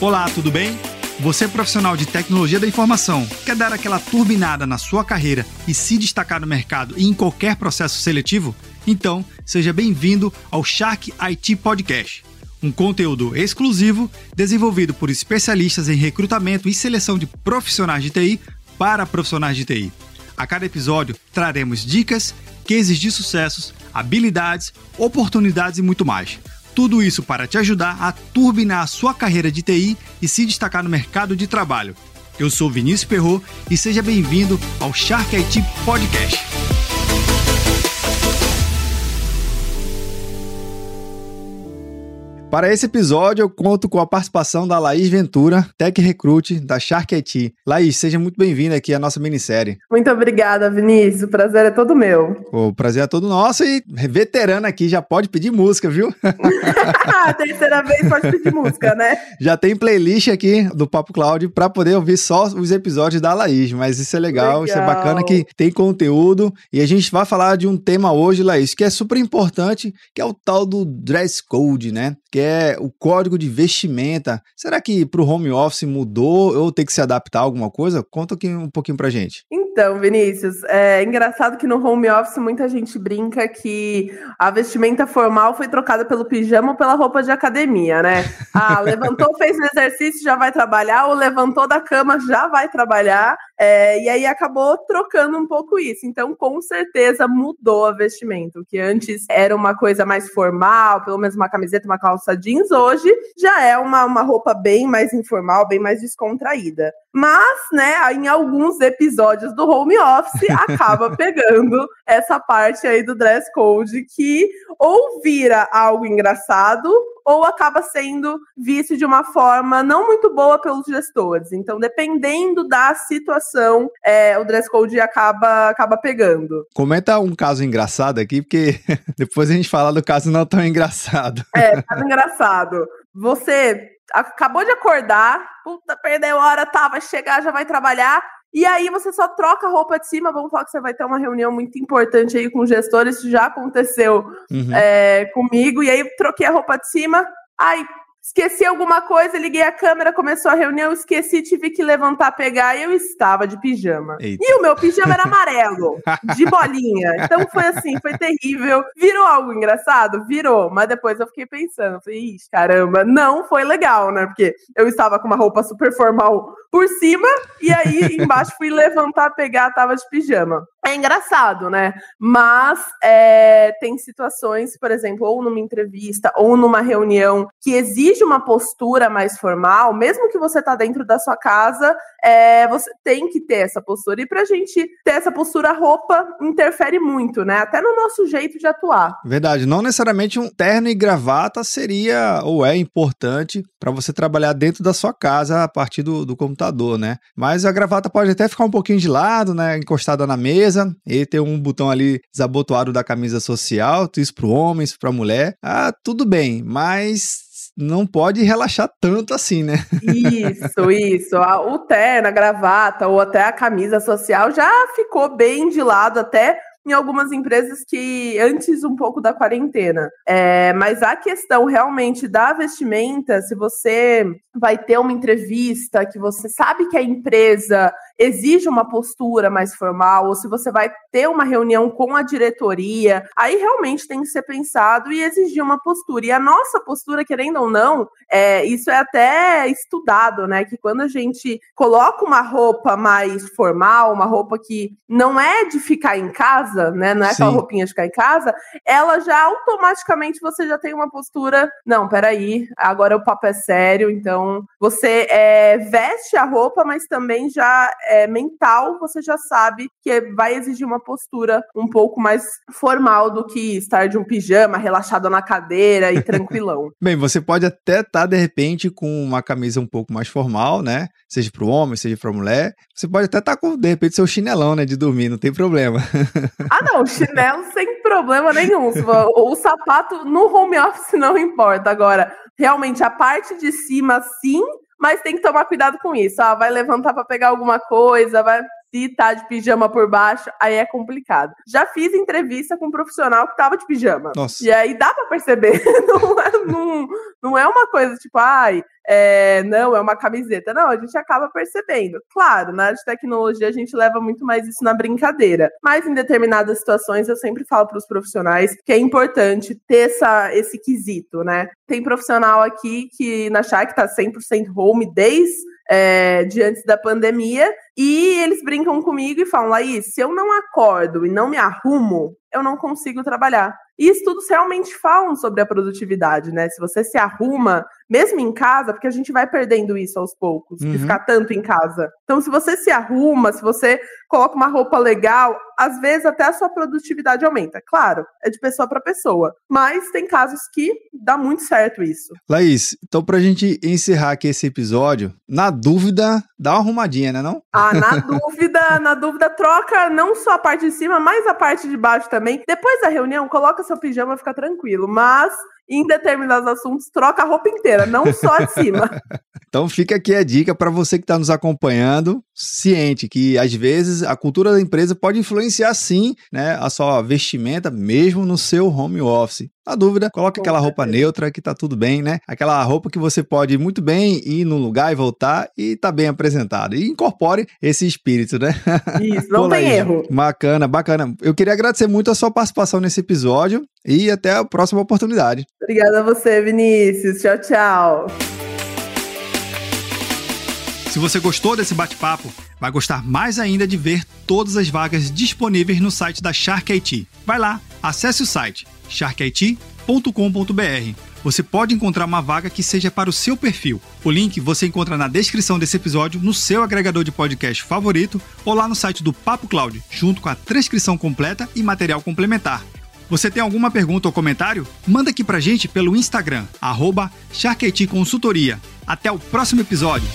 Olá, tudo bem? Você é profissional de tecnologia da informação, quer dar aquela turbinada na sua carreira e se destacar no mercado e em qualquer processo seletivo? Então, seja bem-vindo ao Shark IT Podcast, um conteúdo exclusivo desenvolvido por especialistas em recrutamento e seleção de profissionais de TI para profissionais de TI. A cada episódio traremos dicas, cases de sucessos, habilidades, oportunidades e muito mais. Tudo isso para te ajudar a turbinar a sua carreira de TI e se destacar no mercado de trabalho. Eu sou Vinícius Perro e seja bem-vindo ao Shark IT Podcast. Para esse episódio, eu conto com a participação da Laís Ventura, Tech Recruit da Shark IT. Laís, seja muito bem-vinda aqui à nossa minissérie. Muito obrigada, Vinícius. O prazer é todo meu. O prazer é todo nosso e veterana aqui já pode pedir música, viu? Terceira vez pode pedir música, né? Já tem playlist aqui do Papo Cloud para poder ouvir só os episódios da Laís, mas isso é legal, legal, isso é bacana que tem conteúdo e a gente vai falar de um tema hoje, Laís, que é super importante, que é o tal do dress code, né? Que que é o código de vestimenta. Será que para o home office mudou ou tem que se adaptar a alguma coisa? Conta aqui um pouquinho para gente. Então, Vinícius, é engraçado que no home office muita gente brinca que a vestimenta formal foi trocada pelo pijama ou pela roupa de academia, né? Ah, levantou, fez o exercício, já vai trabalhar, ou levantou da cama, já vai trabalhar. É, e aí acabou trocando um pouco isso. Então, com certeza mudou a vestimenta. O que antes era uma coisa mais formal, pelo menos uma camiseta, uma calça jeans, hoje já é uma, uma roupa bem mais informal, bem mais descontraída. Mas, né, em alguns episódios do home office acaba pegando essa parte aí do dress code que ou vira algo engraçado ou acaba sendo visto de uma forma não muito boa pelos gestores. Então, dependendo da situação, é, o dress code acaba, acaba pegando. Comenta um caso engraçado aqui, porque depois a gente fala do caso não tão engraçado. É, caso engraçado. Você acabou de acordar, puta, perdeu hora, tá, vai chegar, já vai trabalhar. E aí você só troca a roupa de cima, vamos falar que você vai ter uma reunião muito importante aí com gestores, isso já aconteceu uhum. é, comigo, e aí troquei a roupa de cima, aí Esqueci alguma coisa, liguei a câmera, começou a reunião, esqueci, tive que levantar, pegar e eu estava de pijama. Eita. E o meu pijama era amarelo, de bolinha. Então foi assim, foi terrível. Virou algo engraçado? Virou. Mas depois eu fiquei pensando, falei, ixi, caramba, não foi legal, né? Porque eu estava com uma roupa super formal por cima e aí embaixo fui levantar, pegar, tava de pijama. É engraçado, né? Mas é, tem situações, por exemplo, ou numa entrevista ou numa reunião que exige uma postura mais formal, mesmo que você tá dentro da sua casa, é, você tem que ter essa postura. E pra gente ter essa postura, a roupa interfere muito, né? Até no nosso jeito de atuar. Verdade. Não necessariamente um terno e gravata seria ou é importante para você trabalhar dentro da sua casa a partir do, do computador, né? Mas a gravata pode até ficar um pouquinho de lado, né? Encostada na mesa e ter um botão ali desabotoado da camisa social, isso para homem, isso para mulher. Ah, tudo bem, mas não pode relaxar tanto assim, né? Isso, isso. O terno, a gravata ou até a camisa social já ficou bem de lado até em algumas empresas que antes um pouco da quarentena. É, mas a questão realmente da vestimenta, se você vai ter uma entrevista que você sabe que a empresa exige uma postura mais formal, ou se você vai ter uma reunião com a diretoria, aí realmente tem que ser pensado e exigir uma postura. E a nossa postura, querendo ou não, é, isso é até estudado, né? Que quando a gente coloca uma roupa mais formal, uma roupa que não é de ficar em casa, né? Não é aquela roupinha de ficar em casa, ela já automaticamente você já tem uma postura. Não, peraí, agora o papo é sério, então você é, veste a roupa, mas também já é, mental, você já sabe que vai exigir uma postura um pouco mais formal do que estar de um pijama, relaxado na cadeira e tranquilão. Bem, você pode até estar, tá, de repente, com uma camisa um pouco mais formal, né? Seja para o homem, seja para a mulher. Você pode até estar tá com, de repente, seu chinelão, né? De dormir, não tem problema. ah, não, chinelo sem problema nenhum. O, o sapato no home office não importa. Agora, realmente, a parte de cima, sim, mas tem que tomar cuidado com isso. Ah, vai levantar para pegar alguma coisa, vai se tá de pijama por baixo, aí é complicado. Já fiz entrevista com um profissional que tava de pijama. Nossa. E aí dá para perceber. não, é, não, é uma coisa tipo, ai, é, não, é uma camiseta. Não, a gente acaba percebendo. Claro, na área de tecnologia a gente leva muito mais isso na brincadeira. Mas em determinadas situações eu sempre falo para os profissionais que é importante ter essa, esse quesito, né? Tem profissional aqui que na Shark tá 100% home desde é, de antes da pandemia, e eles brincam comigo e falam, Laís, se eu não acordo e não me arrumo, eu não consigo trabalhar. E estudos realmente falam sobre a produtividade, né? Se você se arruma, mesmo em casa, porque a gente vai perdendo isso aos poucos, uhum. de ficar tanto em casa. Então, se você se arruma, se você coloca uma roupa legal, às vezes até a sua produtividade aumenta. Claro, é de pessoa para pessoa, mas tem casos que dá muito certo isso. Laís, então pra gente encerrar aqui esse episódio, na dúvida, dá uma arrumadinha, né não? Ah, na dúvida, na dúvida, troca não só a parte de cima, mas a parte de baixo também. Depois da reunião, coloca seu pijama, fica tranquilo, mas em determinados assuntos, troca a roupa inteira, não só de cima. então fica aqui a dica para você que está nos acompanhando, ciente que às vezes a cultura da empresa pode influenciar sim né, a sua vestimenta, mesmo no seu home office. Na dúvida, coloque aquela roupa neutra que tá tudo bem, né? Aquela roupa que você pode muito bem ir num lugar e voltar e tá bem apresentado. E incorpore esse espírito, né? Isso, não tem erro. Bacana, bacana. Eu queria agradecer muito a sua participação nesse episódio e até a próxima oportunidade. Obrigada a você, Vinícius. Tchau, tchau. Se você gostou desse bate-papo, vai gostar mais ainda de ver todas as vagas disponíveis no site da Shark IT. Vai lá, acesse o site sharkit.com.br. Você pode encontrar uma vaga que seja para o seu perfil. O link você encontra na descrição desse episódio, no seu agregador de podcast favorito ou lá no site do Papo Cloud, junto com a transcrição completa e material complementar. Você tem alguma pergunta ou comentário? Manda aqui pra gente pelo Instagram, arroba Consultoria. Até o próximo episódio!